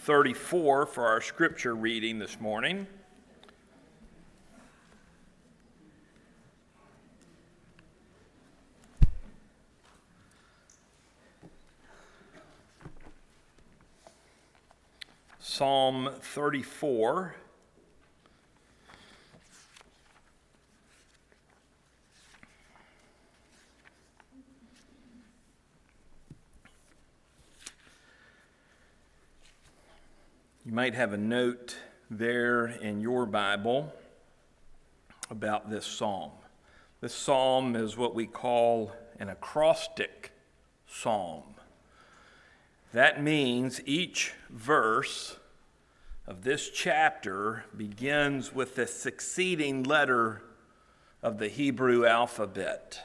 34 for our scripture reading this morning. Psalm 34. Might have a note there in your Bible about this psalm. This psalm is what we call an acrostic psalm. That means each verse of this chapter begins with the succeeding letter of the Hebrew alphabet.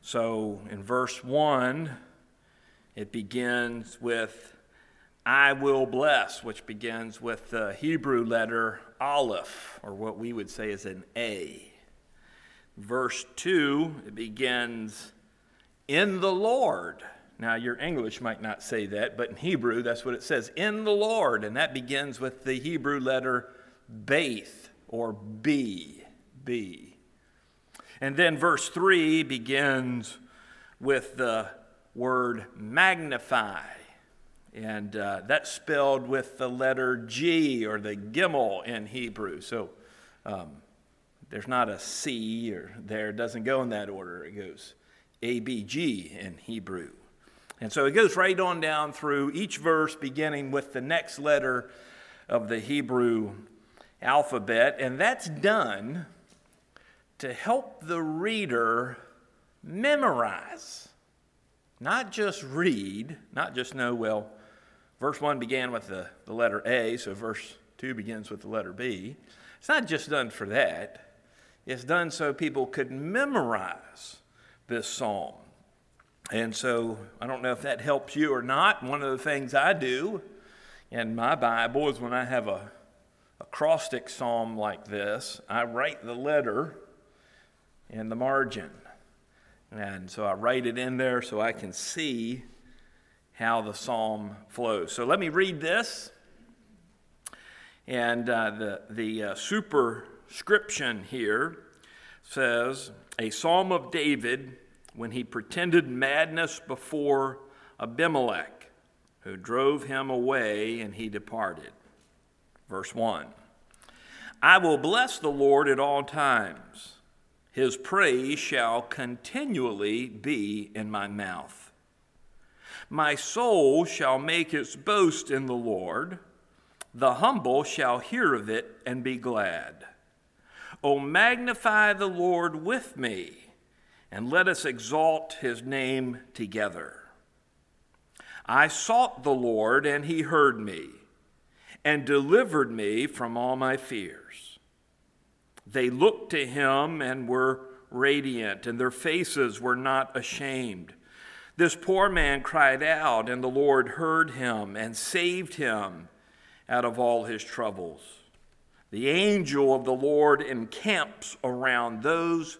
So in verse 1, it begins with I will bless, which begins with the Hebrew letter Aleph, or what we would say is an A. Verse 2, it begins in the Lord. Now, your English might not say that, but in Hebrew, that's what it says in the Lord, and that begins with the Hebrew letter Baith, or B. B. And then verse 3 begins with the word magnify and uh, that's spelled with the letter G or the Gimel in Hebrew. So um, there's not a C or there, it doesn't go in that order. It goes A, B, G in Hebrew. And so it goes right on down through each verse, beginning with the next letter of the Hebrew alphabet. And that's done to help the reader memorize, not just read, not just know, well, Verse 1 began with the, the letter A, so verse 2 begins with the letter B. It's not just done for that, it's done so people could memorize this psalm. And so I don't know if that helps you or not. One of the things I do in my Bible is when I have a acrostic psalm like this, I write the letter in the margin. And so I write it in there so I can see how the psalm flows. So let me read this. And uh, the, the uh, superscription here says A psalm of David when he pretended madness before Abimelech, who drove him away and he departed. Verse 1 I will bless the Lord at all times, his praise shall continually be in my mouth. My soul shall make its boast in the Lord. The humble shall hear of it and be glad. O magnify the Lord with me, and let us exalt his name together. I sought the Lord, and he heard me, and delivered me from all my fears. They looked to him and were radiant, and their faces were not ashamed. This poor man cried out, and the Lord heard him and saved him out of all his troubles. The angel of the Lord encamps around those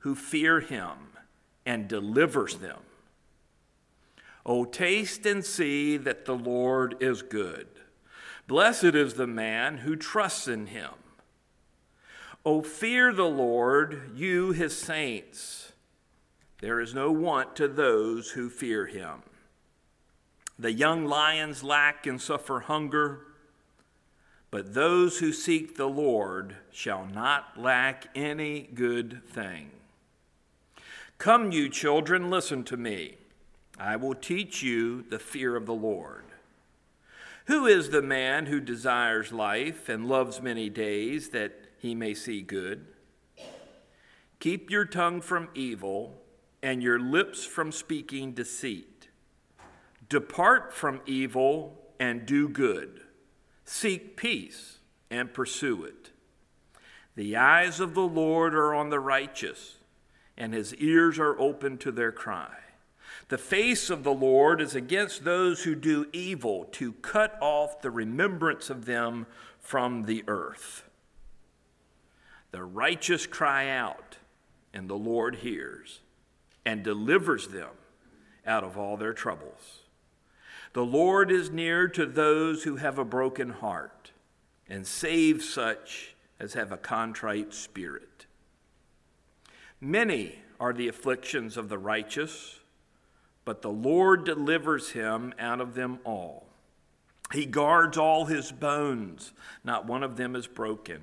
who fear him and delivers them. O taste and see that the Lord is good. Blessed is the man who trusts in him. O fear the Lord, you his saints there is no want to those who fear him. The young lions lack and suffer hunger, but those who seek the Lord shall not lack any good thing. Come, you children, listen to me. I will teach you the fear of the Lord. Who is the man who desires life and loves many days that he may see good? Keep your tongue from evil and your lips from speaking deceit. Depart from evil and do good. Seek peace and pursue it. The eyes of the Lord are on the righteous, and his ears are open to their cry. The face of the Lord is against those who do evil, to cut off the remembrance of them from the earth. The righteous cry out, and the Lord hears and delivers them out of all their troubles. The Lord is near to those who have a broken heart and saves such as have a contrite spirit. Many are the afflictions of the righteous, but the Lord delivers him out of them all. He guards all his bones, not one of them is broken.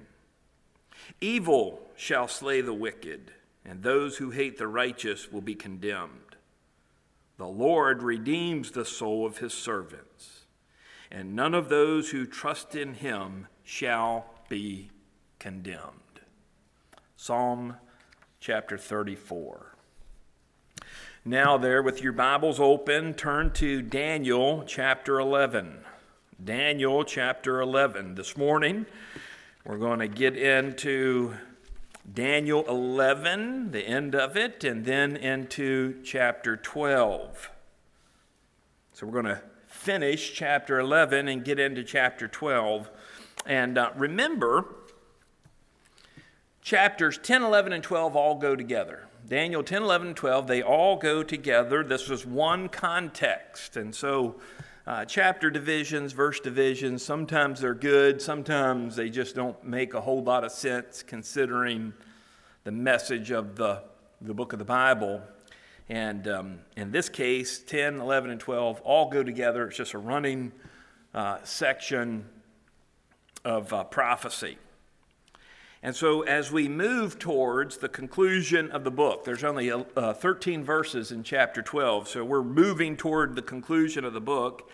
Evil shall slay the wicked, and those who hate the righteous will be condemned. The Lord redeems the soul of his servants, and none of those who trust in him shall be condemned. Psalm chapter 34. Now, there, with your Bibles open, turn to Daniel chapter 11. Daniel chapter 11. This morning, we're going to get into Daniel 11, the end of it, and then into chapter 12. So we're going to finish chapter 11 and get into chapter 12. And uh, remember, chapters 10, 11, and 12 all go together. Daniel 10, 11, and 12, they all go together. This was one context. And so uh, chapter divisions, verse divisions, sometimes they're good, sometimes they just don't make a whole lot of sense considering the message of the, the book of the Bible. And um, in this case, 10, 11, and 12 all go together. It's just a running uh, section of uh, prophecy. And so, as we move towards the conclusion of the book, there's only uh, 13 verses in chapter 12, so we're moving toward the conclusion of the book.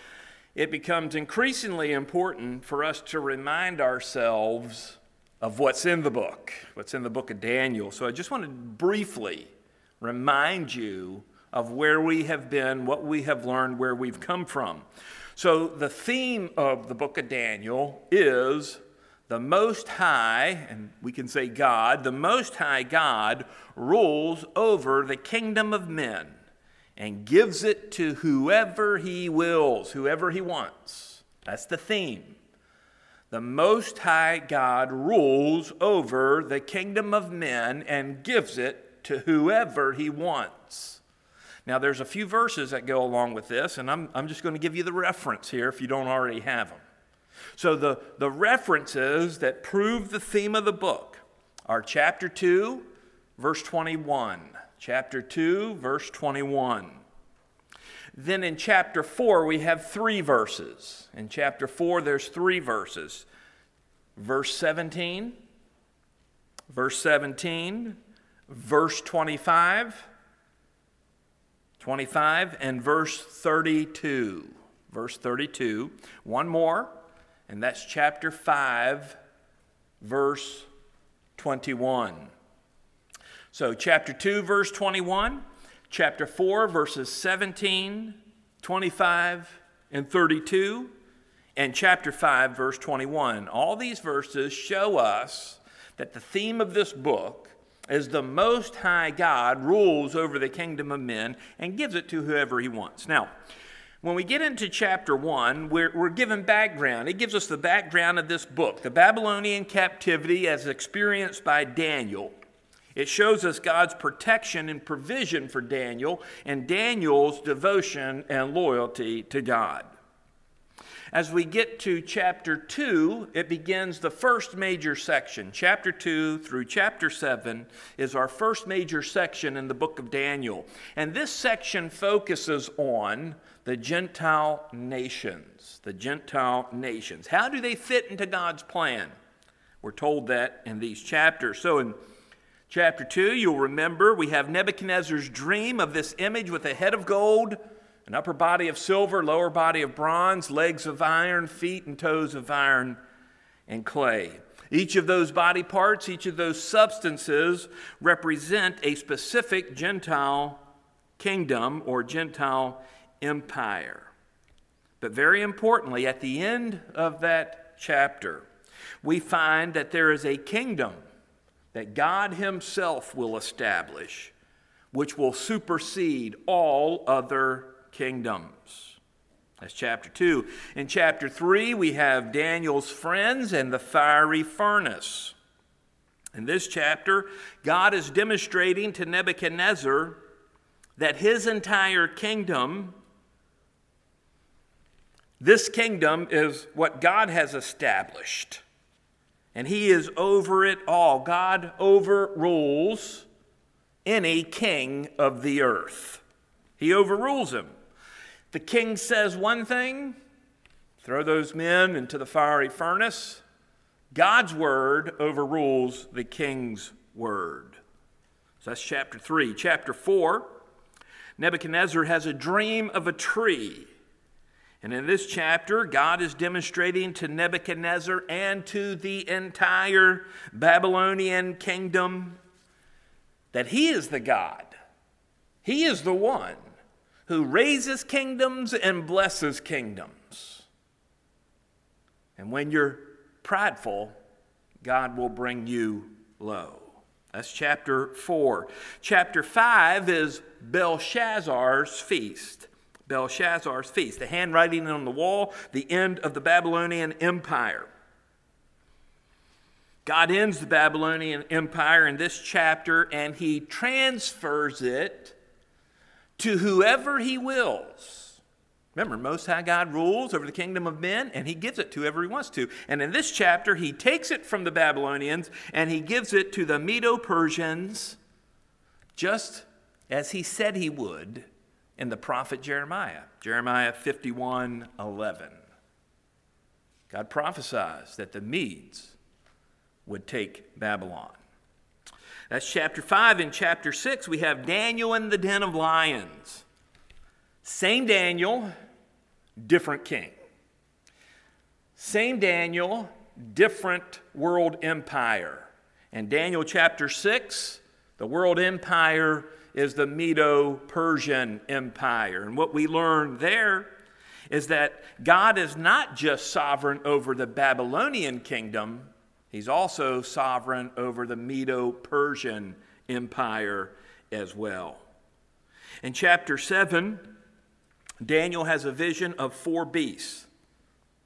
It becomes increasingly important for us to remind ourselves of what's in the book, what's in the book of Daniel. So, I just want to briefly remind you of where we have been, what we have learned, where we've come from. So, the theme of the book of Daniel is the Most High, and we can say God, the Most High God rules over the kingdom of men and gives it to whoever he wills, whoever he wants. That's the theme. The Most High God rules over the kingdom of men and gives it to whoever he wants. Now, there's a few verses that go along with this, and I'm, I'm just going to give you the reference here if you don't already have them. So, the, the references that prove the theme of the book are chapter 2, verse 21. Chapter 2, verse 21. Then in chapter 4, we have three verses. In chapter 4, there's three verses. Verse 17, verse 17, verse 25, 25, and verse 32. Verse 32. One more and that's chapter 5, verse 21. So, chapter 2, verse 21, chapter 4, verses 17, 25, and 32, and chapter 5, verse 21. All these verses show us that the theme of this book is the Most High God rules over the kingdom of men and gives it to whoever he wants. Now, when we get into chapter 1, we're, we're given background. It gives us the background of this book, the Babylonian captivity as experienced by Daniel. It shows us God's protection and provision for Daniel and Daniel's devotion and loyalty to God. As we get to chapter 2, it begins the first major section. Chapter 2 through chapter 7 is our first major section in the book of Daniel. And this section focuses on the Gentile nations. The Gentile nations. How do they fit into God's plan? We're told that in these chapters. So in chapter 2, you'll remember we have Nebuchadnezzar's dream of this image with a head of gold, an upper body of silver, lower body of bronze, legs of iron, feet and toes of iron and clay. Each of those body parts, each of those substances represent a specific Gentile kingdom or Gentile empire. But very importantly, at the end of that chapter, we find that there is a kingdom that God Himself will establish, which will supersede all other kingdoms. That's chapter 2. In chapter 3, we have Daniel's friends and the fiery furnace. In this chapter, God is demonstrating to Nebuchadnezzar that his entire kingdom This kingdom is what God has established, and He is over it all. God overrules any king of the earth, He overrules him. The king says one thing, throw those men into the fiery furnace. God's word overrules the king's word. So that's chapter 3. Chapter 4, Nebuchadnezzar has a dream of a tree. And in this chapter, God is demonstrating to Nebuchadnezzar and to the entire Babylonian kingdom that he is the God. He is the one who raises kingdoms and blesses kingdoms. And when you're prideful, God will bring you low. That's chapter 4. Chapter 5 is Belshazzar's feast. Belshazzar's feast, the handwriting on the wall, the end of the Babylonian Empire. God ends the Babylonian Empire in this chapter and he transfers it to whoever he wills. Remember, Most High God rules over the kingdom of men, and He gives it to whoever He wants to. And in this chapter, He takes it from the Babylonians and He gives it to the Medo Persians, just as He said He would in the prophet Jeremiah. Jeremiah 51 11. God prophesies that the Medes would take Babylon. That's chapter 5. In chapter 6, we have Daniel in the den of lions. Same Daniel, different king. Same Daniel, different world empire. And Daniel chapter 6, the world empire is the Medo Persian Empire. And what we learn there is that God is not just sovereign over the Babylonian kingdom, he's also sovereign over the Medo Persian Empire as well. In chapter 7, Daniel has a vision of four beasts.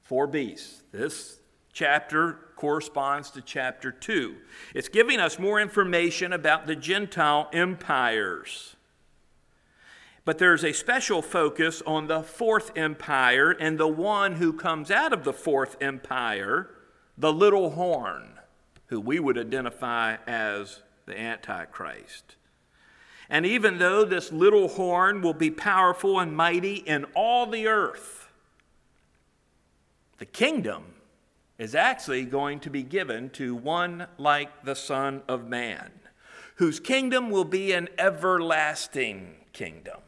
Four beasts. This chapter corresponds to chapter 2. It's giving us more information about the Gentile empires. But there's a special focus on the fourth empire and the one who comes out of the fourth empire, the little horn, who we would identify as the Antichrist. And even though this little horn will be powerful and mighty in all the earth, the kingdom is actually going to be given to one like the Son of Man, whose kingdom will be an everlasting kingdom.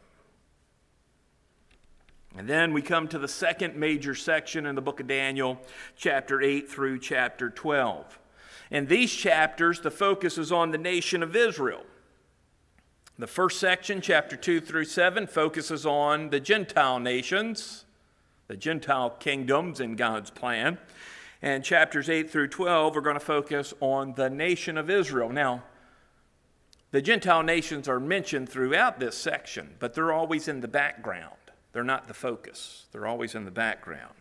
And then we come to the second major section in the book of Daniel, chapter 8 through chapter 12. In these chapters, the focus is on the nation of Israel. The first section, chapter 2 through 7, focuses on the Gentile nations, the Gentile kingdoms in God's plan. And chapters 8 through 12 are going to focus on the nation of Israel. Now, the Gentile nations are mentioned throughout this section, but they're always in the background. They're not the focus, they're always in the background.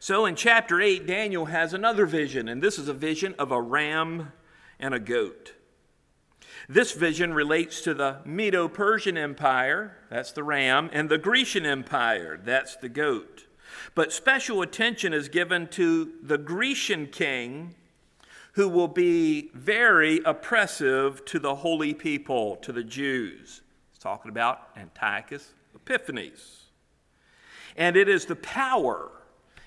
So in chapter 8, Daniel has another vision, and this is a vision of a ram and a goat. This vision relates to the Medo Persian Empire, that's the ram, and the Grecian Empire, that's the goat. But special attention is given to the Grecian king who will be very oppressive to the holy people, to the Jews. He's talking about Antiochus Epiphanes. And it is the power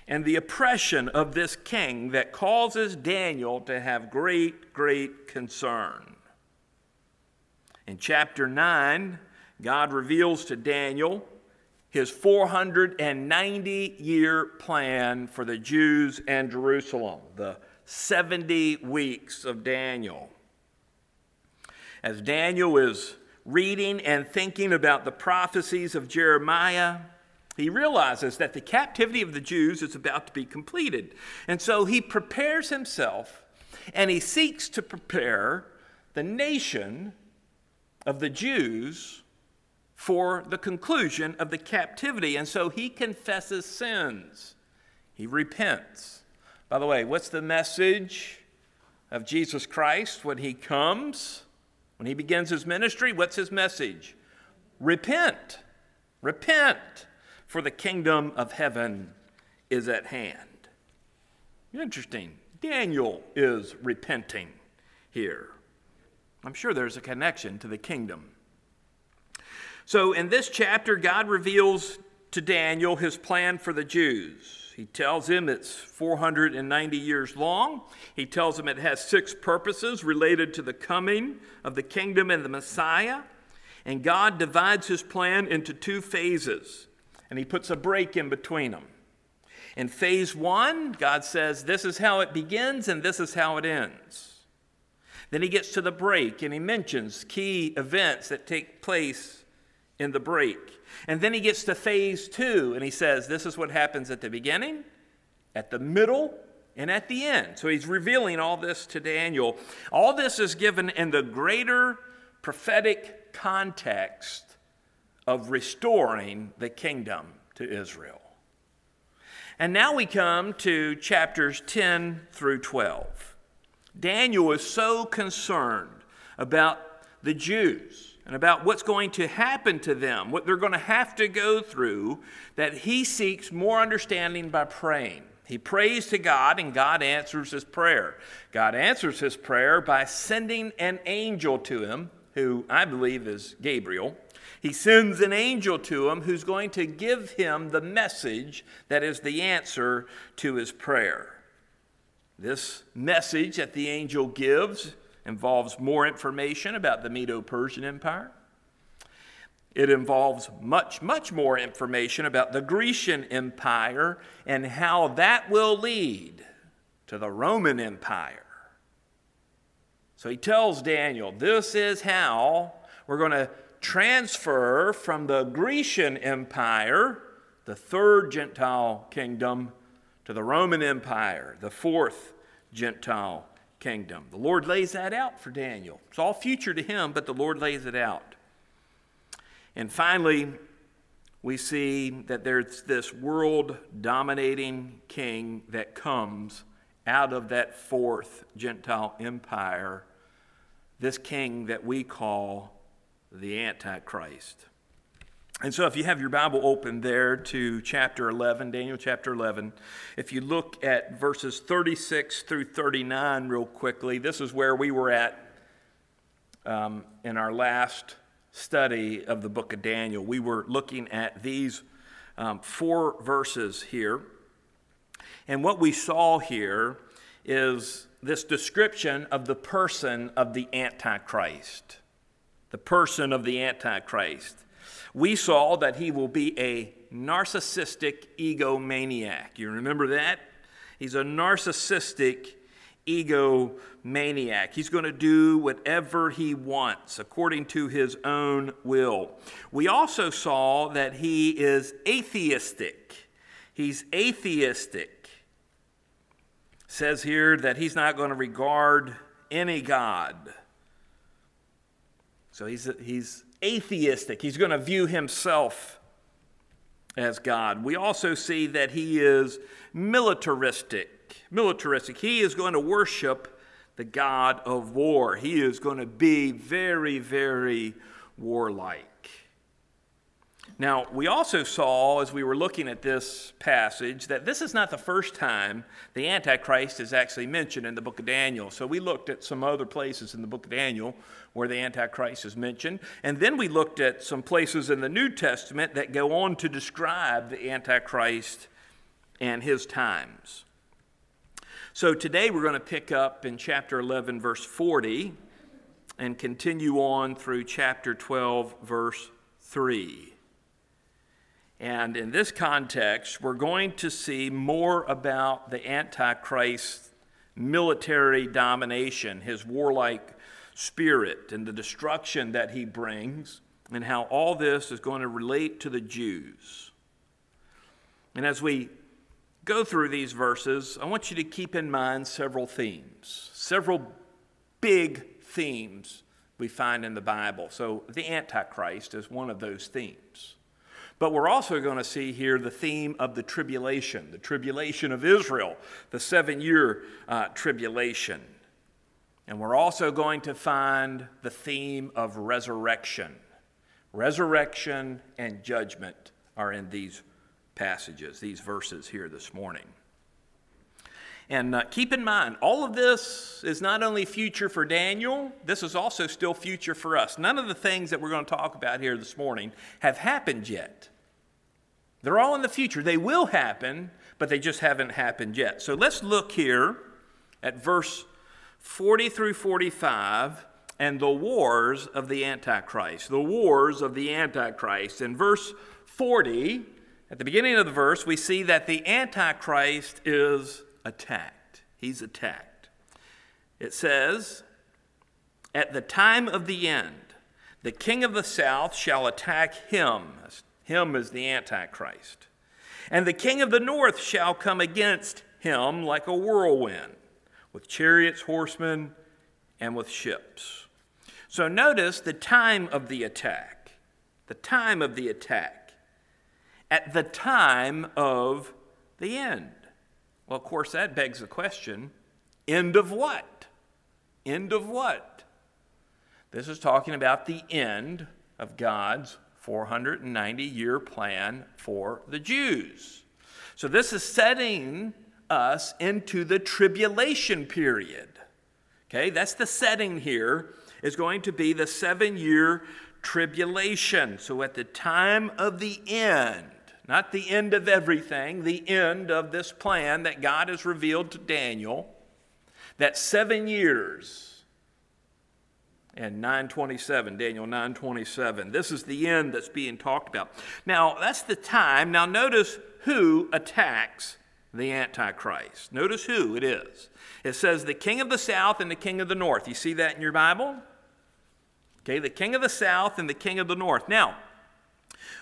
and the oppression of this king that causes Daniel to have great, great concern. In chapter 9, God reveals to Daniel his 490 year plan for the Jews and Jerusalem, the 70 weeks of Daniel. As Daniel is reading and thinking about the prophecies of Jeremiah, he realizes that the captivity of the Jews is about to be completed. And so he prepares himself and he seeks to prepare the nation of the Jews for the conclusion of the captivity. And so he confesses sins, he repents. By the way, what's the message of Jesus Christ when he comes? When he begins his ministry, what's his message? Repent. Repent. for the kingdom of heaven is at hand. Interesting. Daniel is repenting here. I'm sure there's a connection to the kingdom. So, in this chapter, God reveals to Daniel his plan for the Jews. He tells him it's 490 years long. He tells him it has six purposes related to the coming of the kingdom and the Messiah. And God divides his plan into two phases, and he puts a break in between them. In phase one, God says, This is how it begins and this is how it ends. Then he gets to the break and he mentions key events that take place in the break. And then he gets to phase two and he says, This is what happens at the beginning, at the middle, and at the end. So he's revealing all this to Daniel. All this is given in the greater prophetic context of restoring the kingdom to Israel. And now we come to chapters 10 through 12. Daniel is so concerned about the Jews and about what's going to happen to them, what they're going to have to go through, that he seeks more understanding by praying. He prays to God, and God answers his prayer. God answers his prayer by sending an angel to him, who I believe is Gabriel, he sends an angel to him who's going to give him the message that is the answer to his prayer. This message that the angel gives involves more information about the Medo Persian Empire. It involves much, much more information about the Grecian Empire and how that will lead to the Roman Empire. So he tells Daniel, This is how we're going to transfer from the Grecian Empire, the third Gentile kingdom, to the Roman Empire, the fourth Gentile kingdom. The Lord lays that out for Daniel. It's all future to him, but the Lord lays it out. And finally, we see that there's this world dominating king that comes out of that fourth Gentile empire, this king that we call the Antichrist. And so, if you have your Bible open there to chapter 11, Daniel chapter 11, if you look at verses 36 through 39 real quickly, this is where we were at um, in our last study of the book of Daniel. We were looking at these um, four verses here. And what we saw here is this description of the person of the Antichrist the person of the Antichrist. We saw that he will be a narcissistic egomaniac. You remember that? He's a narcissistic egomaniac. He's going to do whatever he wants according to his own will. We also saw that he is atheistic. He's atheistic. says here that he's not going to regard any God. So he's, he's atheistic. He's going to view himself as God. We also see that he is militaristic. Militaristic. He is going to worship the God of war. He is going to be very, very warlike. Now, we also saw as we were looking at this passage that this is not the first time the Antichrist is actually mentioned in the book of Daniel. So we looked at some other places in the book of Daniel where the Antichrist is mentioned. And then we looked at some places in the New Testament that go on to describe the Antichrist and his times. So today we're going to pick up in chapter 11, verse 40, and continue on through chapter 12, verse 3. And in this context, we're going to see more about the Antichrist's military domination, his warlike spirit, and the destruction that he brings, and how all this is going to relate to the Jews. And as we go through these verses, I want you to keep in mind several themes, several big themes we find in the Bible. So the Antichrist is one of those themes. But we're also going to see here the theme of the tribulation, the tribulation of Israel, the seven year uh, tribulation. And we're also going to find the theme of resurrection. Resurrection and judgment are in these passages, these verses here this morning. And uh, keep in mind, all of this is not only future for Daniel, this is also still future for us. None of the things that we're going to talk about here this morning have happened yet. They're all in the future. They will happen, but they just haven't happened yet. So let's look here at verse 40 through 45 and the wars of the Antichrist. The wars of the Antichrist. In verse 40, at the beginning of the verse, we see that the Antichrist is attacked. He's attacked. It says, At the time of the end, the king of the south shall attack him. Him as the Antichrist. And the king of the north shall come against him like a whirlwind, with chariots, horsemen, and with ships. So notice the time of the attack. The time of the attack. At the time of the end. Well, of course, that begs the question end of what? End of what? This is talking about the end of God's 490 year plan for the Jews. So, this is setting us into the tribulation period. Okay, that's the setting here, is going to be the seven year tribulation. So, at the time of the end, not the end of everything, the end of this plan that God has revealed to Daniel. That seven years and 927 daniel 927 this is the end that's being talked about. Now that's the time. Now notice who attacks the antichrist. Notice who it is. It says the king of the south and the king of the north. You see that in your bible? Okay the king of the south and the king of the north. Now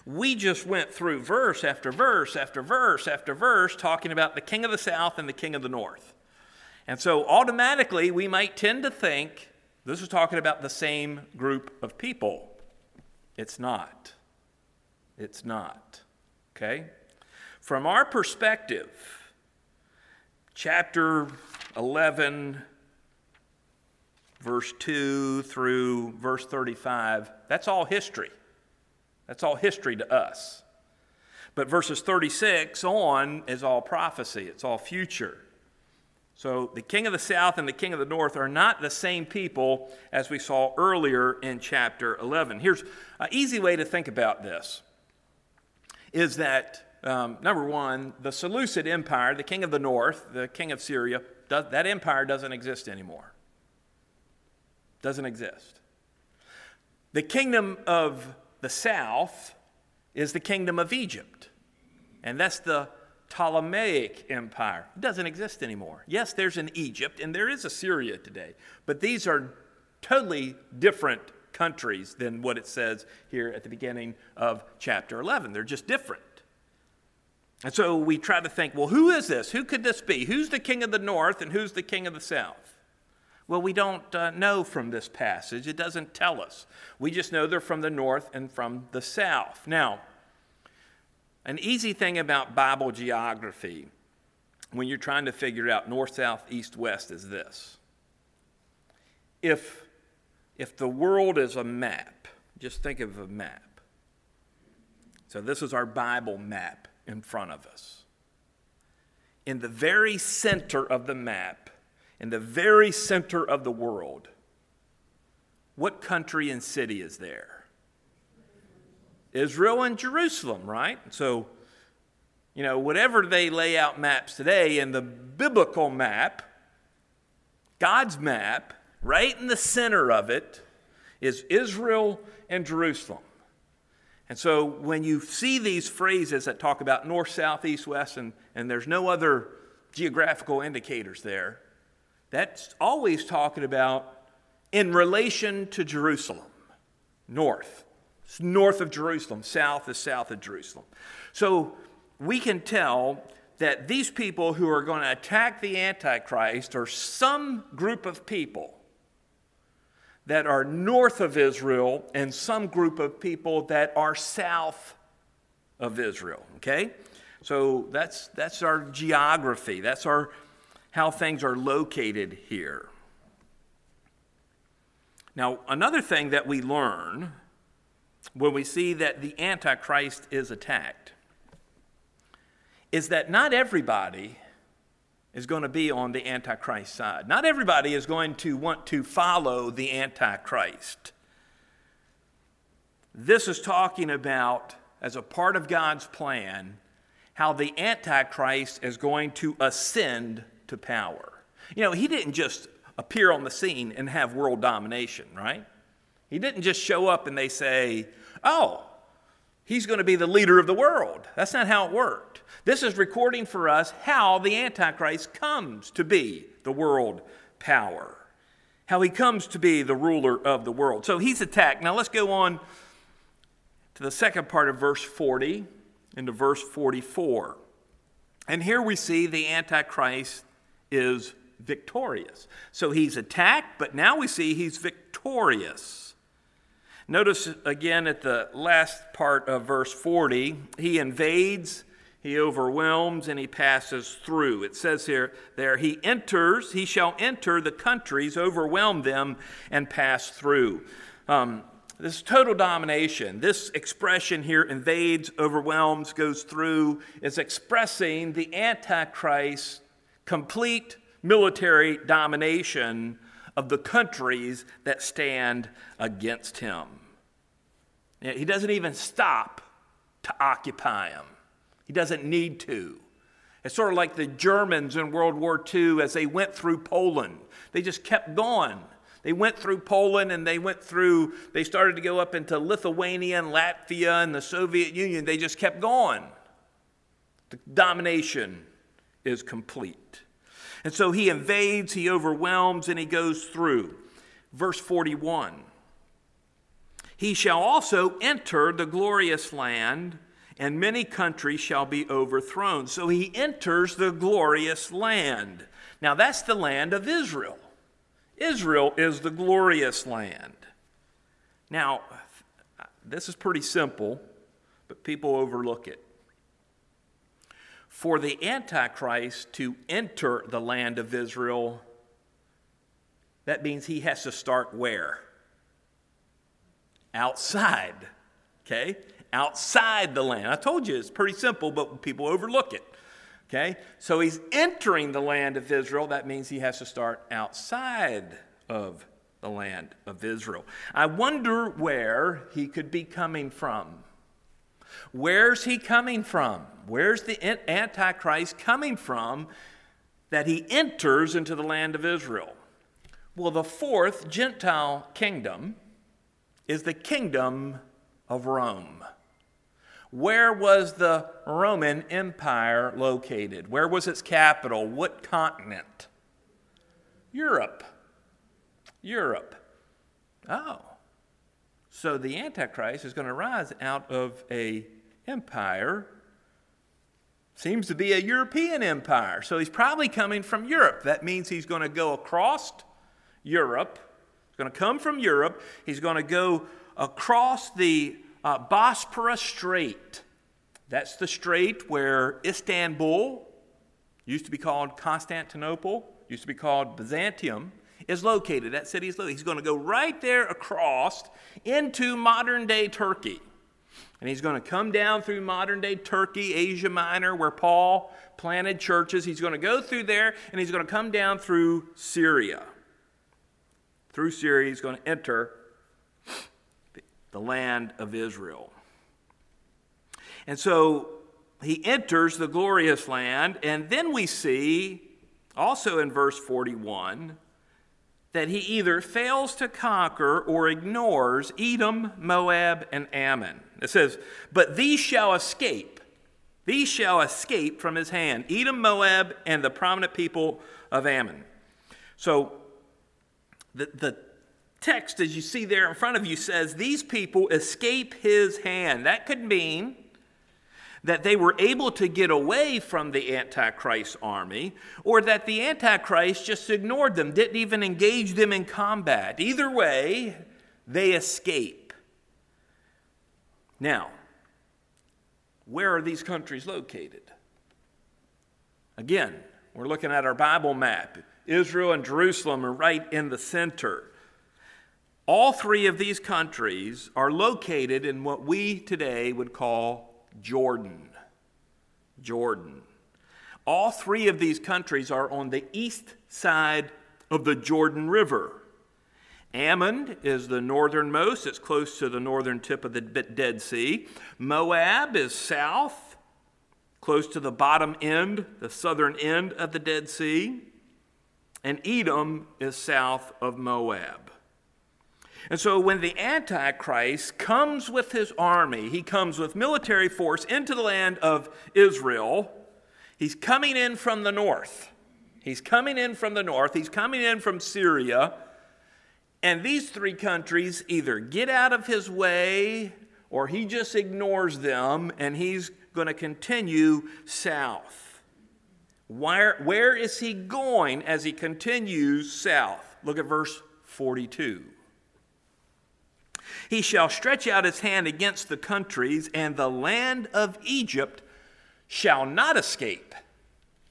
we just went through verse after verse after verse after verse talking about the king of the south and the king of the north. And so automatically we might tend to think this is talking about the same group of people. It's not. It's not. Okay? From our perspective, chapter 11, verse 2 through verse 35, that's all history. That's all history to us. But verses 36 on is all prophecy, it's all future. So the king of the south and the king of the north are not the same people as we saw earlier in chapter 11. Here's an easy way to think about this is that um, number one, the Seleucid Empire, the king of the north, the king of Syria, does, that empire doesn't exist anymore. Doesn't exist. The kingdom of the south is the kingdom of Egypt, and that's the Ptolemaic Empire. It doesn't exist anymore. Yes, there's an Egypt, and there is a Syria today, but these are totally different countries than what it says here at the beginning of chapter 11. They're just different. And so we try to think, well, who is this? Who could this be? Who's the king of the north and who's the king of the south? Well, we don't uh, know from this passage. It doesn't tell us. We just know they're from the north and from the south. Now, an easy thing about Bible geography when you're trying to figure out north, south, east, west is this. If, if the world is a map, just think of a map. So, this is our Bible map in front of us. In the very center of the map in the very center of the world, what country and city is there? Israel and Jerusalem, right? So, you know, whatever they lay out maps today, in the biblical map, God's map, right in the center of it, is Israel and Jerusalem. And so when you see these phrases that talk about north, south, east, west, and, and there's no other geographical indicators there, that's always talking about in relation to Jerusalem, north. It's north of Jerusalem, south is south of Jerusalem. So we can tell that these people who are going to attack the Antichrist are some group of people that are north of Israel and some group of people that are south of Israel. Okay? So that's, that's our geography. That's our how things are located here. Now, another thing that we learn when we see that the Antichrist is attacked is that not everybody is going to be on the Antichrist side. Not everybody is going to want to follow the Antichrist. This is talking about, as a part of God's plan, how the Antichrist is going to ascend to power. You know, he didn't just appear on the scene and have world domination, right? He didn't just show up and they say, oh, he's going to be the leader of the world. That's not how it worked. This is recording for us how the Antichrist comes to be the world power, how he comes to be the ruler of the world. So he's attacked. Now let's go on to the second part of verse 40 into verse 44. And here we see the Antichrist is victorious. So he's attacked, but now we see he's victorious. Notice again at the last part of verse 40, he invades, he overwhelms, and he passes through. It says here, there, he enters, he shall enter the countries, overwhelm them, and pass through. Um, this total domination, this expression here invades, overwhelms, goes through, is expressing the Antichrist complete military domination of the countries that stand against him. He doesn't even stop to occupy them, he doesn't need to. It's sort of like the Germans in World War II as they went through Poland. They just kept going. They went through Poland and they went through, they started to go up into Lithuania and Latvia and the Soviet Union. They just kept going. The domination is complete. And so he invades, he overwhelms, and he goes through. Verse 41 He shall also enter the glorious land, and many countries shall be overthrown. So he enters the glorious land. Now that's the land of Israel. Israel is the glorious land. Now, this is pretty simple, but people overlook it for the Antichrist to enter the land of Israel, that means he has to start where? Outside. Okay? Outside the land. I told you it's pretty simple, but people overlook it. Okay? So he's entering the land of Israel. That means he has to start outside of the land of Israel. I wonder where he could be coming from. Where's he coming from? Where's the Antichrist coming from that he enters into the land of Israel? Well, the fourth Gentile kingdom is the kingdom of Rome. Where was the Roman Empire located? Where was its capital? What continent? Europe. Europe. Oh. So the Antichrist is going to rise out of a empire seems to be a European empire. So he's probably coming from Europe. That means he's going to go across Europe. Going to come from Europe. He's going to go across the uh, Bosporus Strait. That's the strait where Istanbul, used to be called Constantinople, used to be called Byzantium, is located. That city is located. He's going to go right there across into modern day Turkey. And he's going to come down through modern day Turkey, Asia Minor, where Paul planted churches. He's going to go through there and he's going to come down through Syria. Through Syria, he's going to enter the land of Israel. And so he enters the glorious land, and then we see also in verse 41 that he either fails to conquer or ignores Edom, Moab, and Ammon. It says, But these shall escape. These shall escape from his hand Edom, Moab, and the prominent people of Ammon. So the, the text, as you see there in front of you, says, These people escape his hand. That could mean that they were able to get away from the Antichrist army, or that the Antichrist just ignored them, didn't even engage them in combat. Either way, they escape. Now, where are these countries located? Again, we're looking at our Bible map. Israel and Jerusalem are right in the center. All three of these countries are located in what we today would call Jordan. Jordan. All three of these countries are on the east side of the Jordan River. Ammon is the northernmost, it's close to the northern tip of the Dead Sea. Moab is south, close to the bottom end, the southern end of the Dead Sea. And Edom is south of Moab. And so when the Antichrist comes with his army, he comes with military force into the land of Israel, he's coming in from the north. He's coming in from the north, he's coming in from Syria. And these three countries either get out of his way or he just ignores them and he's going to continue south. Where, where is he going as he continues south? Look at verse 42. He shall stretch out his hand against the countries, and the land of Egypt shall not escape.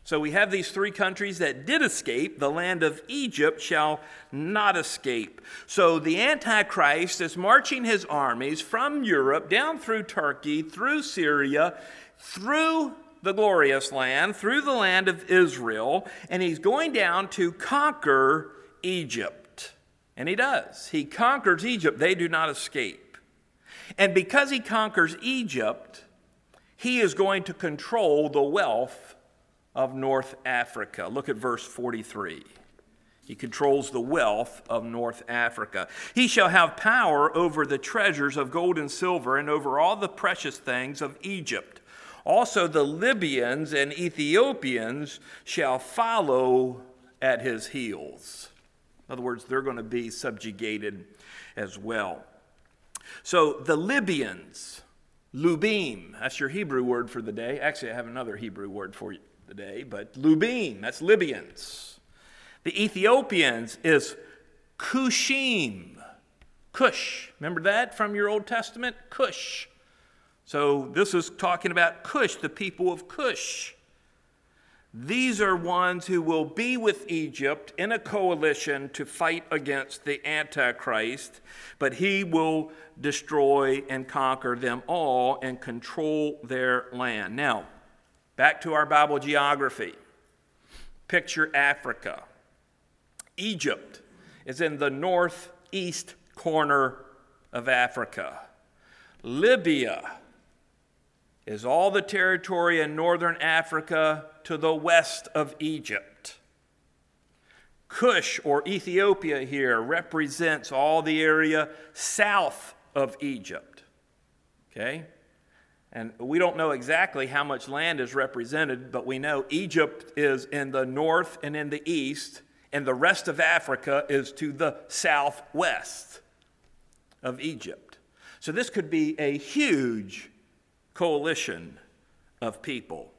So we have these three countries that did escape. The land of Egypt shall not escape. So the Antichrist is marching his armies from Europe down through Turkey, through Syria, through the glorious land, through the land of Israel, and he's going down to conquer Egypt. And he does. He conquers Egypt. They do not escape. And because he conquers Egypt, he is going to control the wealth of North Africa. Look at verse 43. He controls the wealth of North Africa. He shall have power over the treasures of gold and silver and over all the precious things of Egypt. Also, the Libyans and Ethiopians shall follow at his heels. In other words, they're going to be subjugated as well. So, the Libyans, Lubim, that's your Hebrew word for the day. Actually, I have another Hebrew word for the day, but Lubim, that's Libyans. The Ethiopians is Kushim, Cush. Remember that from your Old Testament? Cush. So this is talking about Cush, the people of Cush. These are ones who will be with Egypt in a coalition to fight against the Antichrist, but he will destroy and conquer them all and control their land. Now, Back to our Bible geography. Picture Africa. Egypt is in the northeast corner of Africa. Libya is all the territory in northern Africa to the west of Egypt. Cush or Ethiopia here represents all the area south of Egypt. Okay? And we don't know exactly how much land is represented, but we know Egypt is in the north and in the east, and the rest of Africa is to the southwest of Egypt. So this could be a huge coalition of people.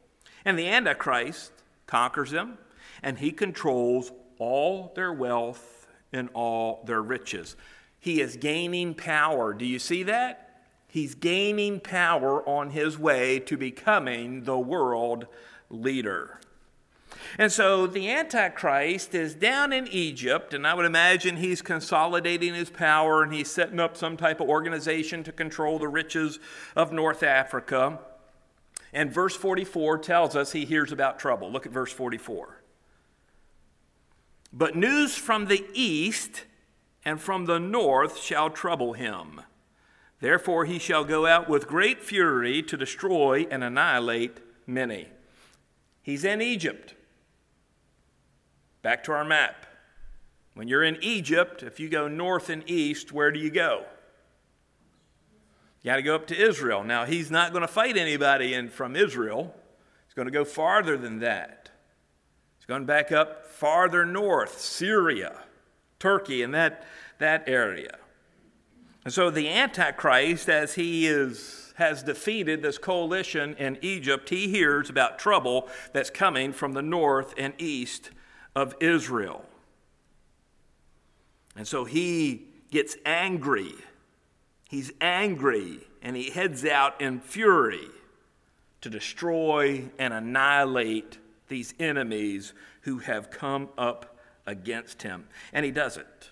And the Antichrist conquers them, and he controls all their wealth and all their riches. He is gaining power. Do you see that? He's gaining power on his way to becoming the world leader. And so the Antichrist is down in Egypt, and I would imagine he's consolidating his power and he's setting up some type of organization to control the riches of North Africa. And verse 44 tells us he hears about trouble. Look at verse 44. But news from the east and from the north shall trouble him Therefore, he shall go out with great fury to destroy and annihilate many. He's in Egypt. Back to our map. When you're in Egypt, if you go north and east, where do you go? You got to go up to Israel. Now, he's not going to fight anybody in, from Israel. He's going to go farther than that. He's going back up farther north, Syria, Turkey, and that, that area. And so the Antichrist, as he is, has defeated this coalition in Egypt, he hears about trouble that's coming from the north and east of Israel. And so he gets angry. He's angry and he heads out in fury to destroy and annihilate these enemies who have come up against him. And he does it.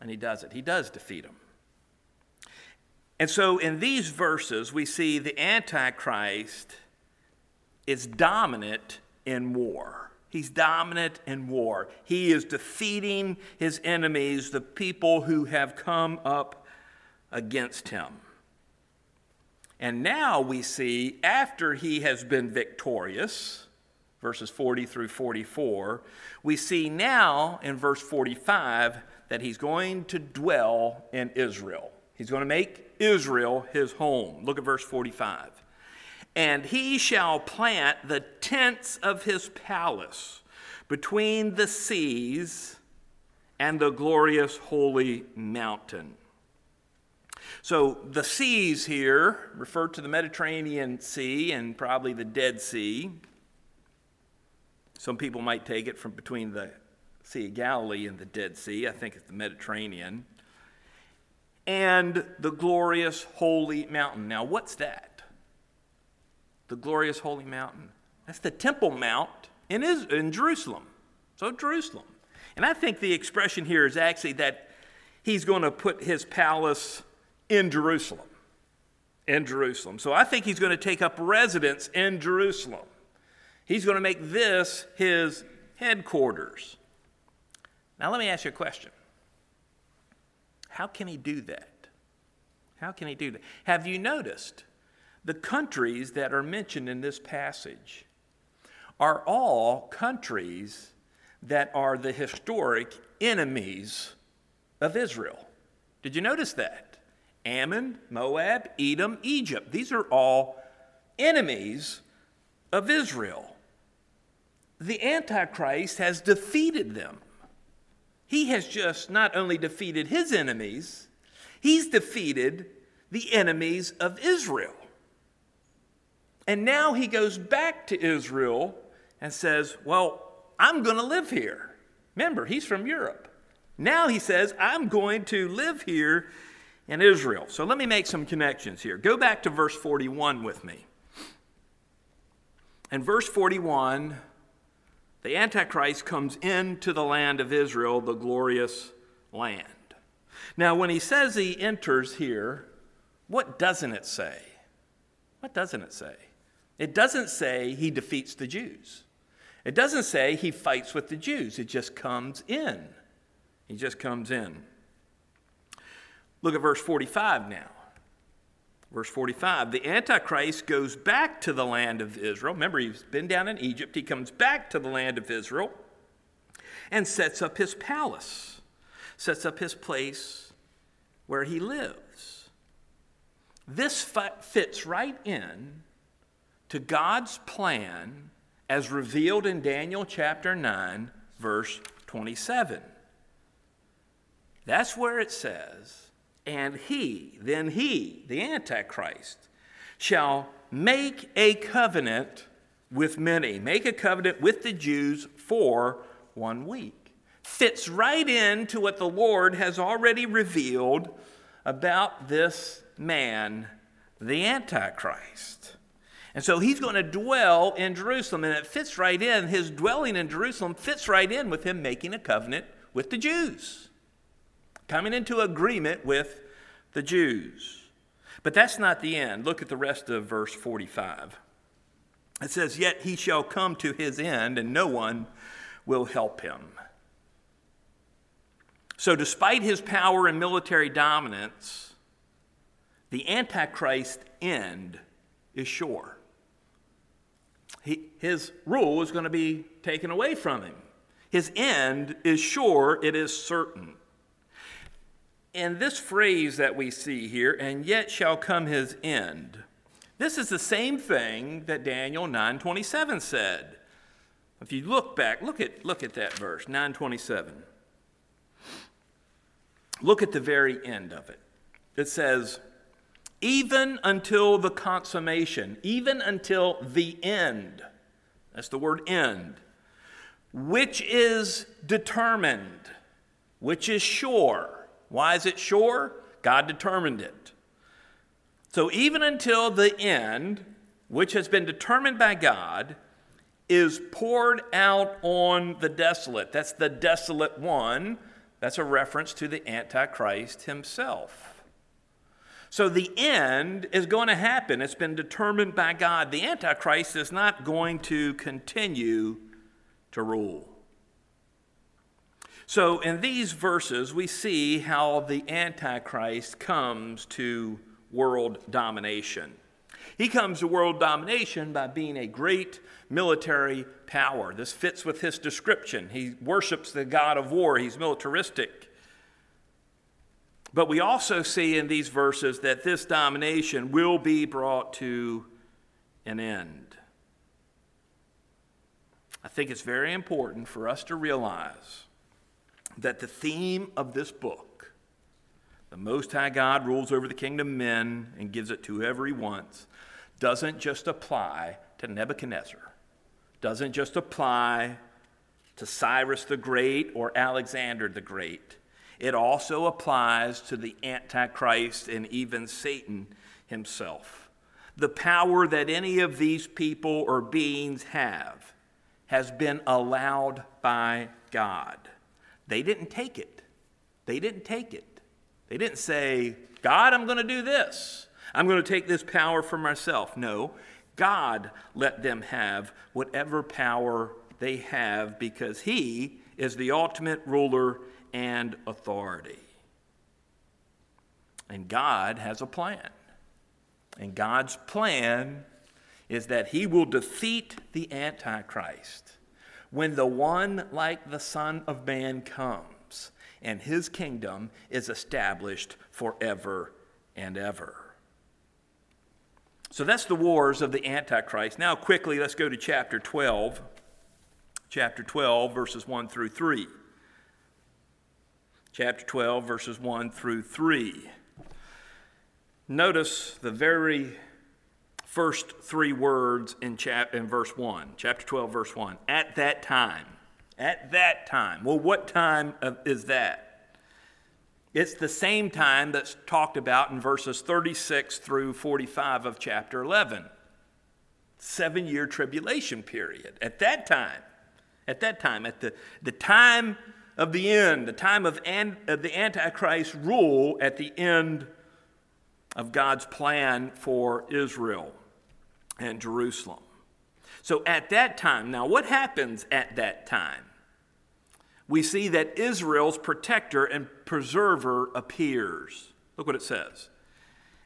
And he does it. He does defeat them. And so in these verses, we see the Antichrist is dominant in war. He's dominant in war. He is defeating his enemies, the people who have come up against him. And now we see, after he has been victorious, verses 40 through 44, we see now in verse 45 that he's going to dwell in Israel. He's going to make Israel his home. Look at verse 45. And he shall plant the tents of his palace between the seas and the glorious holy mountain. So the seas here refer to the Mediterranean Sea and probably the Dead Sea. Some people might take it from between the Sea of Galilee and the Dead Sea. I think it's the Mediterranean. And the glorious holy mountain. Now, what's that? The glorious holy mountain. That's the Temple Mount in, Israel, in Jerusalem. So, Jerusalem. And I think the expression here is actually that he's going to put his palace in Jerusalem. In Jerusalem. So, I think he's going to take up residence in Jerusalem. He's going to make this his headquarters. Now, let me ask you a question. How can he do that? How can he do that? Have you noticed the countries that are mentioned in this passage are all countries that are the historic enemies of Israel? Did you notice that? Ammon, Moab, Edom, Egypt. These are all enemies of Israel the Antichrist has defeated them. He has just not only defeated his enemies, he's defeated the enemies of Israel. And now he goes back to Israel and says, Well, I'm going to live here. Remember, he's from Europe. Now he says, I'm going to live here in Israel. So let me make some connections here. Go back to verse 41 with me. In verse 41, the Antichrist comes into the land of Israel, the glorious land. Now, when he says he enters here, what doesn't it say? What doesn't it say? It doesn't say he defeats the Jews. It doesn't say he fights with the Jews. It just comes in. He just comes in. Look at verse 45 now. Verse 45 the Antichrist goes back to the land of Israel. Remember, he's been down in Egypt. He comes back to the land of Israel and sets up his palace, sets up his place where he lives. This fits right in to God's plan as revealed in Daniel chapter 9, verse 27. That's where it says, and he, then he, the Antichrist, shall make a covenant with many, make a covenant with the Jews for one week. Fits right into what the Lord has already revealed about this man, the Antichrist. And so he's going to dwell in Jerusalem, and it fits right in. His dwelling in Jerusalem fits right in with him making a covenant with the Jews coming into agreement with the Jews. But that's not the end. Look at the rest of verse 45. It says, Yet he shall come to his end, and no one will help him. So, despite his power and military dominance, the Antichrist end is sure. He, his rule is going to be taken away from him. His end is sure, it is certain. And this phrase that we see here, and yet shall come his end, this is the same thing that Daniel 9:27 said. If you look back, look at, look at that verse, 927. Look at the very end of it. It says, even until the consummation, even until the end. That's the word end. Which is determined, which is sure why is it sure? God determined it. So even until the end, which has been determined by God, is poured out on the desolate. That's the desolate one. That's a reference to the Antichrist himself. So the end is going to happen. It's been determined by God. The Antichrist is not going to continue to rule. So in these verses, we see how the Antichrist comes to world domination. He comes to world domination by being a great military power. This fits with his description. He worships the God of war, he's militaristic. But we also see in these verses that this domination will be brought to an end. I think it's very important for us to realize that the theme of this book, the Most High God rules over the kingdom of men and gives it to whoever he wants, doesn't just apply to Nebuchadnezzar, doesn't just apply to Cyrus the Great or Alexander the Great. It also applies to the Antichrist and even Satan himself. The power that any of these people or beings have has been allowed by God. They didn't take it. They didn't take it. They didn't say, God, I'm going to do this. I'm going to take this power for myself. No, God let them have whatever power they have because He is the ultimate ruler and authority. And God has a plan. And God's plan is that He will defeat the Antichrist when the one like the Son of Man comes and His kingdom is established forever and ever. So that's the wars of the Antichrist. Now, quickly, let's go to chapter 12. Chapter 12, verses 1 through 3 chapter 12, verses 1 through 3. Notice the very first three words in, chap- in verse 1, chapter 12, verse 1. At that time. At that time. Well, what time is that? It's the same time that's talked about in verses 36 through 45 of chapter 11. Seven year tribulation period. At that time, at that time, at the, the time of the end, the time of, an, of the Antichrist rule at the end of God's plan for Israel and Jerusalem. So at that time, now what happens at that time? We see that Israel's protector and preserver appears. Look what it says.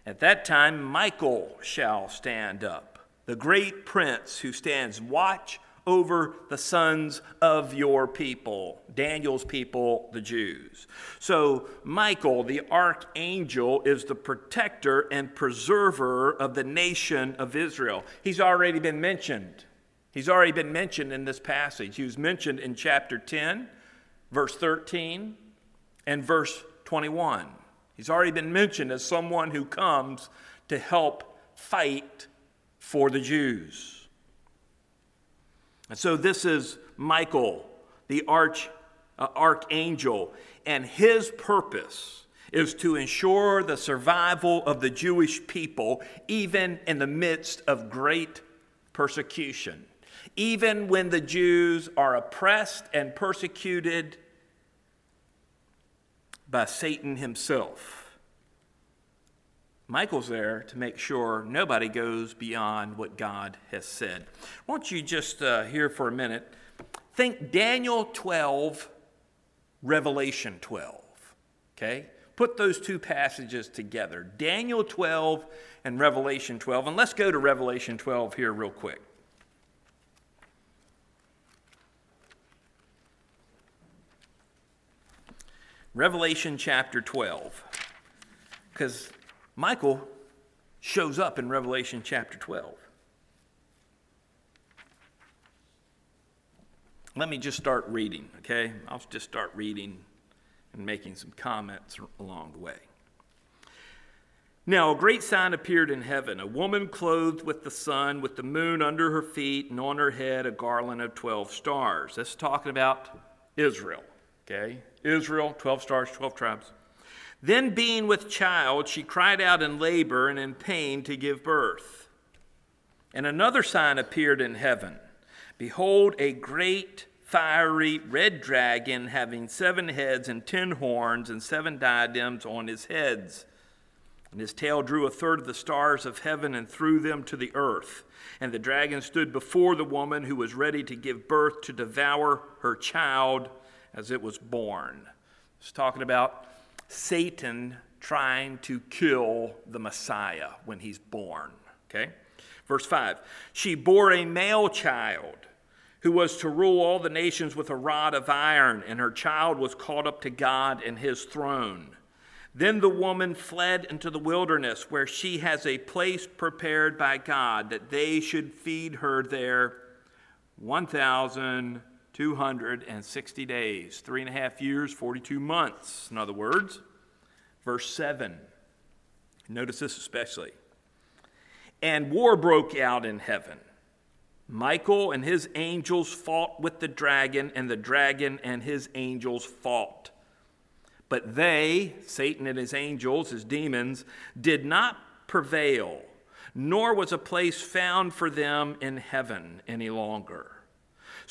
At that time, Michael shall stand up, the great prince who stands watch over the sons of your people, Daniel's people, the Jews. So, Michael, the archangel, is the protector and preserver of the nation of Israel. He's already been mentioned. He's already been mentioned in this passage. He was mentioned in chapter 10, verse 13, and verse 21. He's already been mentioned as someone who comes to help fight for the Jews. And so this is Michael, the arch, uh, archangel, and his purpose is to ensure the survival of the Jewish people, even in the midst of great persecution. Even when the Jews are oppressed and persecuted by Satan himself. Michael's there to make sure nobody goes beyond what God has said. Won't you just uh, hear for a minute? Think Daniel 12, Revelation 12. Okay? Put those two passages together Daniel 12 and Revelation 12. And let's go to Revelation 12 here, real quick. Revelation chapter 12. Because Michael shows up in Revelation chapter 12. Let me just start reading, okay? I'll just start reading and making some comments along the way. Now, a great sign appeared in heaven a woman clothed with the sun, with the moon under her feet, and on her head a garland of 12 stars. That's talking about Israel, okay? Israel, 12 stars, 12 tribes. Then, being with child, she cried out in labor and in pain to give birth. And another sign appeared in heaven Behold, a great fiery red dragon having seven heads and ten horns and seven diadems on his heads. And his tail drew a third of the stars of heaven and threw them to the earth. And the dragon stood before the woman who was ready to give birth to devour her child as it was born. It's talking about Satan trying to kill the Messiah when he's born. Okay? Verse 5 She bore a male child who was to rule all the nations with a rod of iron, and her child was caught up to God and his throne. Then the woman fled into the wilderness, where she has a place prepared by God that they should feed her there 1,260 days, three and a half years, 42 months, in other words. Verse 7. Notice this especially. And war broke out in heaven. Michael and his angels fought with the dragon, and the dragon and his angels fought. But they, Satan and his angels, his demons, did not prevail, nor was a place found for them in heaven any longer.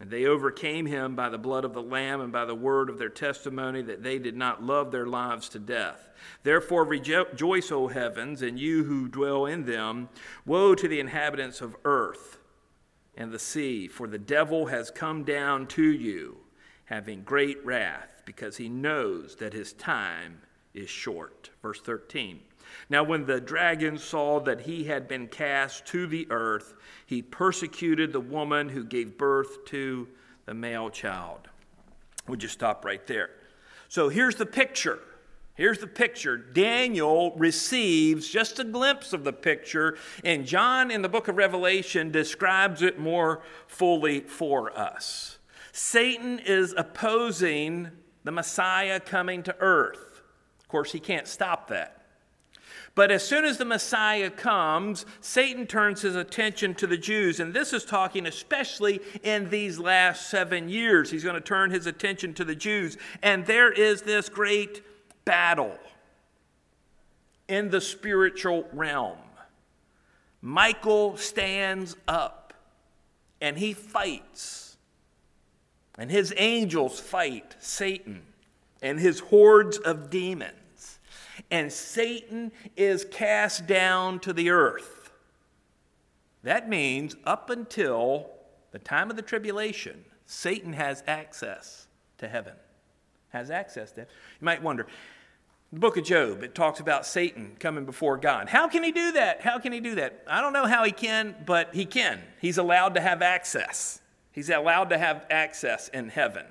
And they overcame him by the blood of the Lamb and by the word of their testimony that they did not love their lives to death. Therefore rejoice, O heavens, and you who dwell in them. Woe to the inhabitants of earth and the sea, for the devil has come down to you, having great wrath, because he knows that his time is short. Verse 13. Now, when the dragon saw that he had been cast to the earth, he persecuted the woman who gave birth to the male child. We'll just stop right there. So here's the picture Here's the picture. Daniel receives just a glimpse of the picture, and John in the book of Revelation describes it more fully for us. Satan is opposing the Messiah coming to earth. Of course, he can't stop that. But as soon as the Messiah comes, Satan turns his attention to the Jews. And this is talking especially in these last seven years. He's going to turn his attention to the Jews. And there is this great battle in the spiritual realm. Michael stands up and he fights. And his angels fight Satan and his hordes of demons. And Satan is cast down to the earth. That means up until the time of the tribulation, Satan has access to heaven. Has access to. You might wonder, the book of Job, it talks about Satan coming before God. How can he do that? How can he do that? I don't know how he can, but he can. He's allowed to have access. He's allowed to have access in heaven.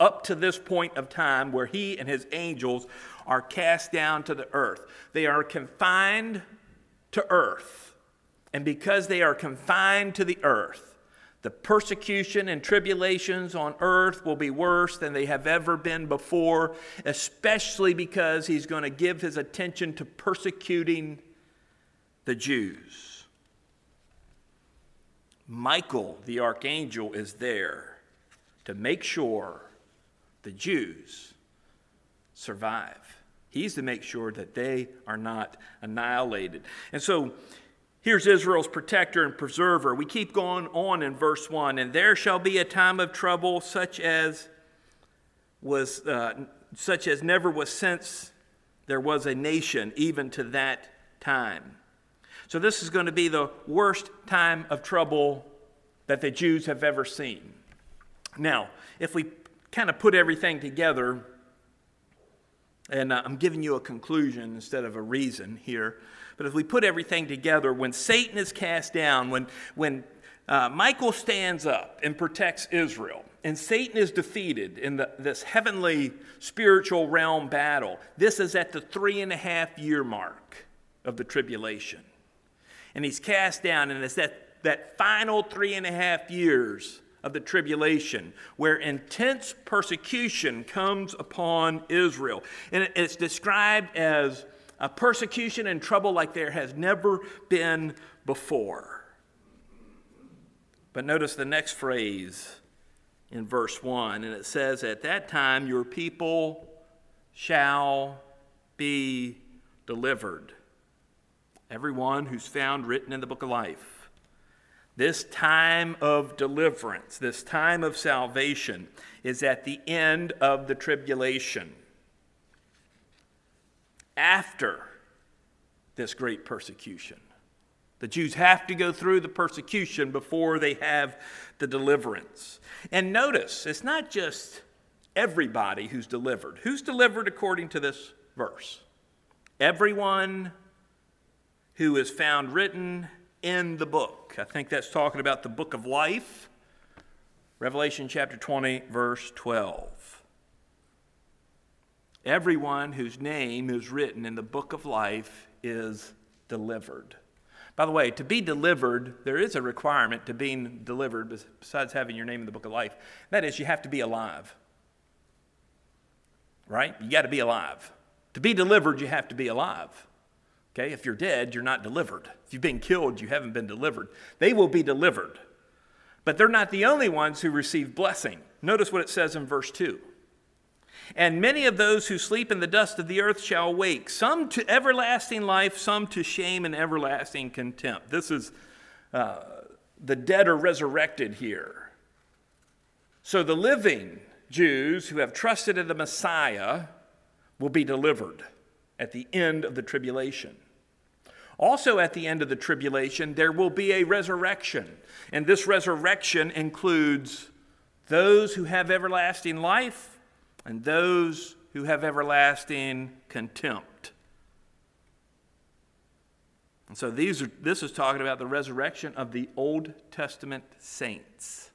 Up to this point of time where he and his angels are cast down to the earth. They are confined to earth. And because they are confined to the earth, the persecution and tribulations on earth will be worse than they have ever been before, especially because he's going to give his attention to persecuting the Jews. Michael, the archangel, is there to make sure the Jews survive. He's to make sure that they are not annihilated. And so Here's Israel's protector and preserver. We keep going on in verse 1 and there shall be a time of trouble such as was uh, such as never was since there was a nation even to that time. So this is going to be the worst time of trouble that the Jews have ever seen. Now, if we kind of put everything together, and uh, I'm giving you a conclusion instead of a reason here. But if we put everything together, when Satan is cast down, when, when uh, Michael stands up and protects Israel, and Satan is defeated in the, this heavenly spiritual realm battle, this is at the three and a half year mark of the tribulation. And he's cast down, and it's that, that final three and a half years of the tribulation, where intense persecution comes upon Israel. And it's described as a persecution and trouble like there has never been before. But notice the next phrase in verse 1, and it says, At that time your people shall be delivered. Everyone who's found written in the book of life. This time of deliverance, this time of salvation, is at the end of the tribulation. After this great persecution. The Jews have to go through the persecution before they have the deliverance. And notice, it's not just everybody who's delivered. Who's delivered according to this verse? Everyone who is found written in the book. I think that's talking about the book of life. Revelation chapter 20, verse 12. Everyone whose name is written in the book of life is delivered. By the way, to be delivered, there is a requirement to being delivered besides having your name in the book of life. That is, you have to be alive. Right? You got to be alive. To be delivered, you have to be alive. Okay? If you're dead, you're not delivered. If you've been killed, you haven't been delivered. They will be delivered. But they're not the only ones who receive blessing. Notice what it says in verse 2. And many of those who sleep in the dust of the earth shall awake, some to everlasting life, some to shame and everlasting contempt. This is uh, the dead are resurrected here. So the living Jews who have trusted in the Messiah will be delivered at the end of the tribulation. Also, at the end of the tribulation, there will be a resurrection. And this resurrection includes those who have everlasting life and those who have everlasting contempt. And so these are, this is talking about the resurrection of the Old Testament saints.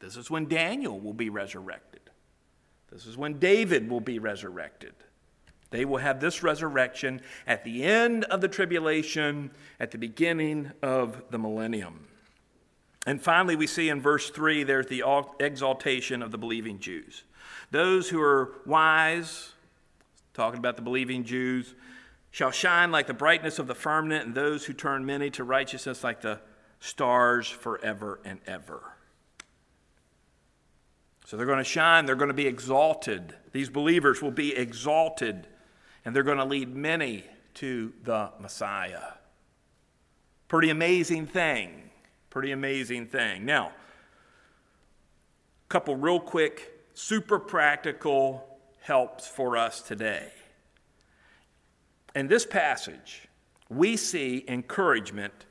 This is when Daniel will be resurrected. This is when David will be resurrected. They will have this resurrection at the end of the tribulation, at the beginning of the millennium. And finally, we see in verse 3 there's the exaltation of the believing Jews. Those who are wise, talking about the believing Jews, shall shine like the brightness of the firmament, and those who turn many to righteousness like the stars forever and ever. So they're going to shine, they're going to be exalted. These believers will be exalted, and they're going to lead many to the Messiah. Pretty amazing thing. Pretty amazing thing. Now, a couple real quick super practical helps for us today. In this passage, we see encouragement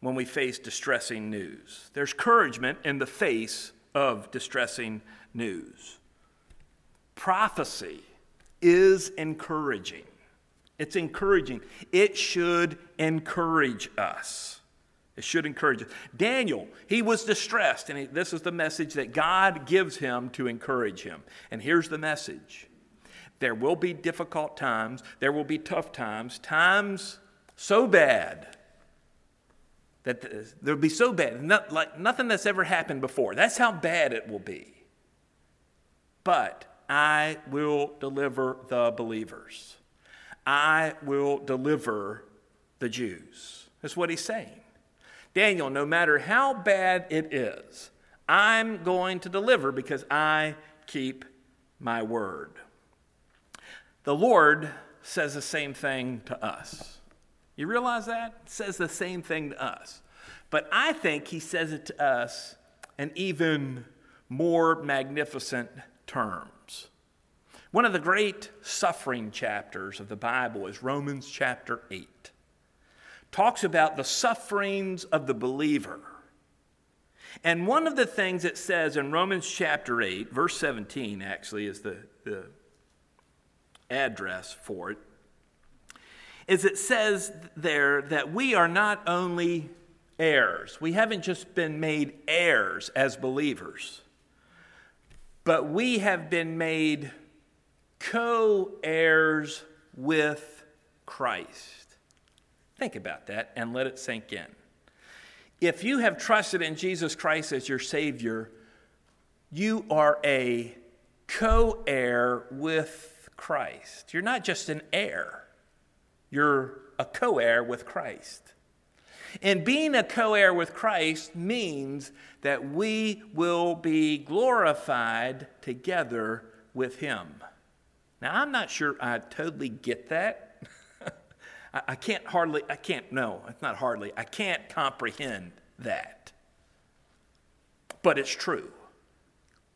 when we face distressing news. There's encouragement in the face of distressing news. Prophecy is encouraging. It's encouraging. It should encourage us. It should encourage us. Daniel, he was distressed, and this is the message that God gives him to encourage him. And here's the message there will be difficult times, there will be tough times, times so bad that there'll be so bad, not, like nothing that's ever happened before. That's how bad it will be. But I will deliver the believers. I will deliver the Jews. That's what he's saying. Daniel, no matter how bad it is, I'm going to deliver because I keep my word. The Lord says the same thing to us. You realize that? says the same thing to us. But I think he says it to us an even more magnificent terms. One of the great suffering chapters of the Bible is Romans chapter 8 talks about the sufferings of the believer. And one of the things it says in Romans chapter 8, verse 17, actually, is the, the address for it, is it says there that we are not only heirs, we haven't just been made heirs as believers, but we have been made co heirs with Christ. Think about that and let it sink in. If you have trusted in Jesus Christ as your Savior, you are a co heir with Christ. You're not just an heir, you're a co heir with Christ. And being a co heir with Christ means that we will be glorified together with Him. Now, I'm not sure I totally get that. I, can't hardly, I can't, no, it's not hardly, I can't comprehend that. But it's true.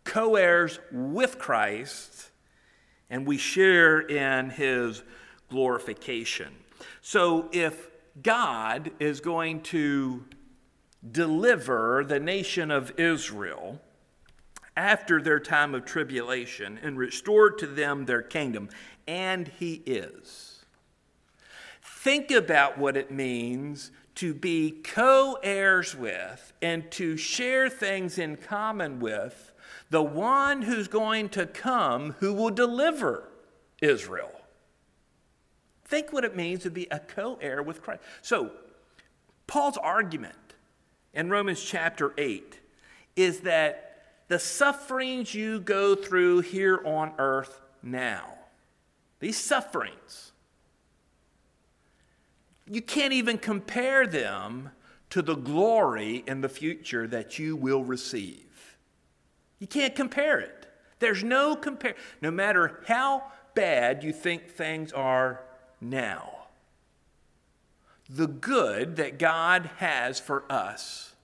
Co heirs with Christ, and we share in His glorification. So if God is going to deliver the nation of Israel after their time of tribulation and restore to them their kingdom, and He is. Think about what it means to be co heirs with and to share things in common with the one who's going to come who will deliver Israel. Think what it means to be a co heir with Christ. So, Paul's argument in Romans chapter 8 is that the sufferings you go through here on earth now, these sufferings, you can't even compare them to the glory in the future that you will receive. You can't compare it. There's no compare. No matter how bad you think things are now. The good that God has for us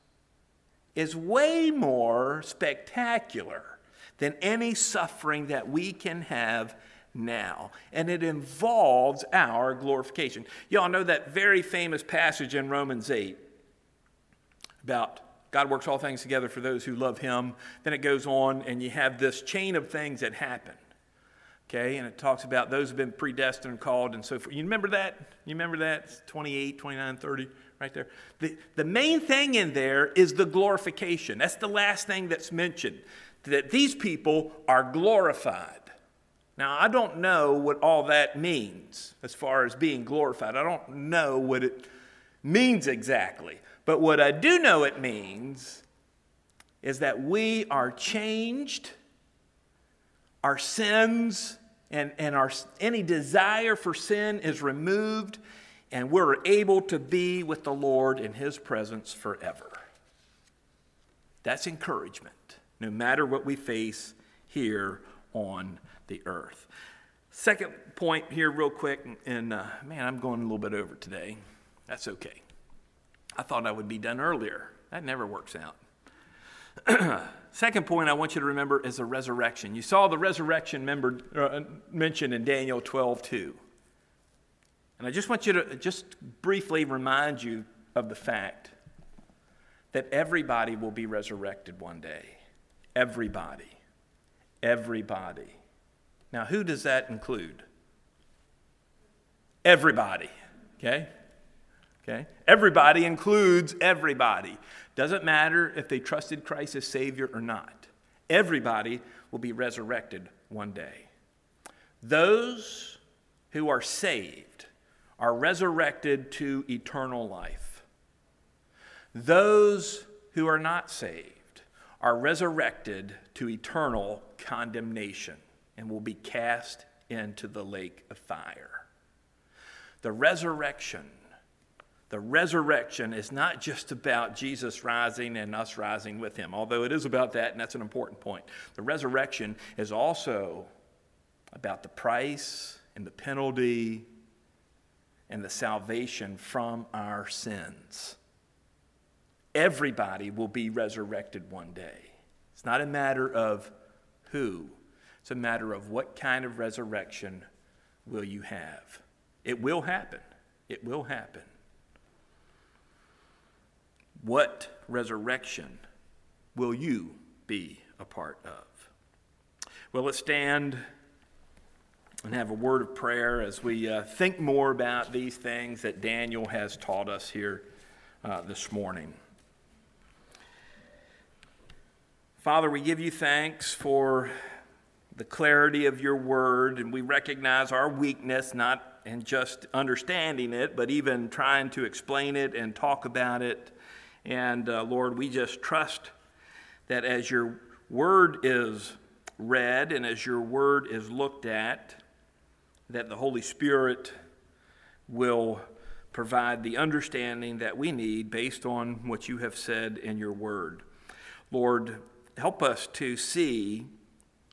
is way more spectacular than any suffering that we can have now. And it involves our glorification. Y'all know that very famous passage in Romans 8 about God works all things together for those who love Him. Then it goes on, and you have this chain of things that happen. Okay, and it talks about those who've been predestined and called and so forth. You remember that? You remember that? It's 28, 29, 30, right there. The, the main thing in there is the glorification. That's the last thing that's mentioned, that these people are glorified. Now, I don't know what all that means as far as being glorified. I don't know what it means exactly. But what I do know it means is that we are changed our sins and, and our, any desire for sin is removed, and we're able to be with the Lord in His presence forever. That's encouragement, no matter what we face here on the earth. Second point here, real quick, and uh, man, I'm going a little bit over today. That's okay. I thought I would be done earlier. That never works out. Second point I want you to remember is the resurrection. You saw the resurrection member, uh, mentioned in Daniel 12 2. And I just want you to just briefly remind you of the fact that everybody will be resurrected one day. Everybody. Everybody. Now, who does that include? Everybody. Okay? Okay? Everybody includes everybody. Doesn't matter if they trusted Christ as Savior or not. Everybody will be resurrected one day. Those who are saved are resurrected to eternal life. Those who are not saved are resurrected to eternal condemnation and will be cast into the lake of fire. The resurrection the resurrection is not just about Jesus rising and us rising with him, although it is about that, and that's an important point. The resurrection is also about the price and the penalty and the salvation from our sins. Everybody will be resurrected one day. It's not a matter of who, it's a matter of what kind of resurrection will you have. It will happen. It will happen. What resurrection will you be a part of? Well, let's stand and have a word of prayer as we uh, think more about these things that Daniel has taught us here uh, this morning. Father, we give you thanks for the clarity of your word, and we recognize our weakness, not in just understanding it, but even trying to explain it and talk about it. And uh, Lord, we just trust that as your word is read and as your word is looked at, that the Holy Spirit will provide the understanding that we need based on what you have said in your word. Lord, help us to see,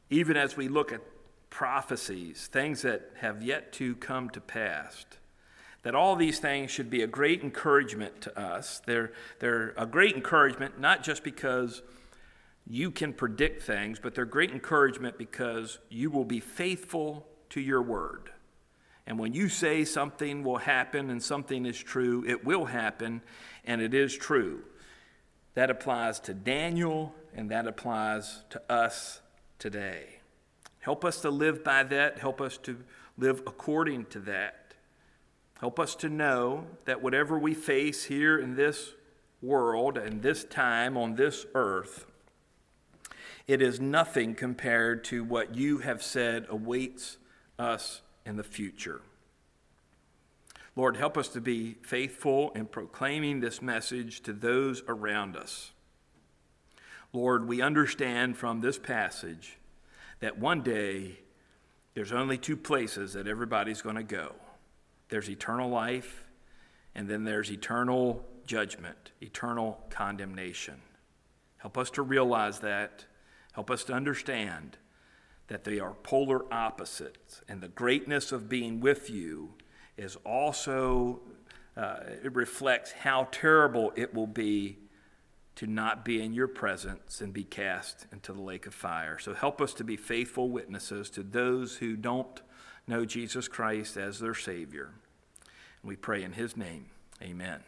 even as we look at prophecies, things that have yet to come to pass, that all these things should be a great encouragement to us. They're, they're a great encouragement, not just because you can predict things, but they're great encouragement because you will be faithful to your word. And when you say something will happen and something is true, it will happen and it is true. That applies to Daniel and that applies to us today. Help us to live by that. Help us to live according to that. Help us to know that whatever we face here in this world and this time on this earth, it is nothing compared to what you have said awaits us in the future. Lord, help us to be faithful in proclaiming this message to those around us. Lord, we understand from this passage that one day there's only two places that everybody's going to go there's eternal life, and then there's eternal judgment, eternal condemnation. Help us to realize that. Help us to understand that they are polar opposites, and the greatness of being with you is also, uh, it reflects how terrible it will be to not be in your presence and be cast into the lake of fire. So help us to be faithful witnesses to those who don't know Jesus Christ as their Savior. And we pray in His name. Amen.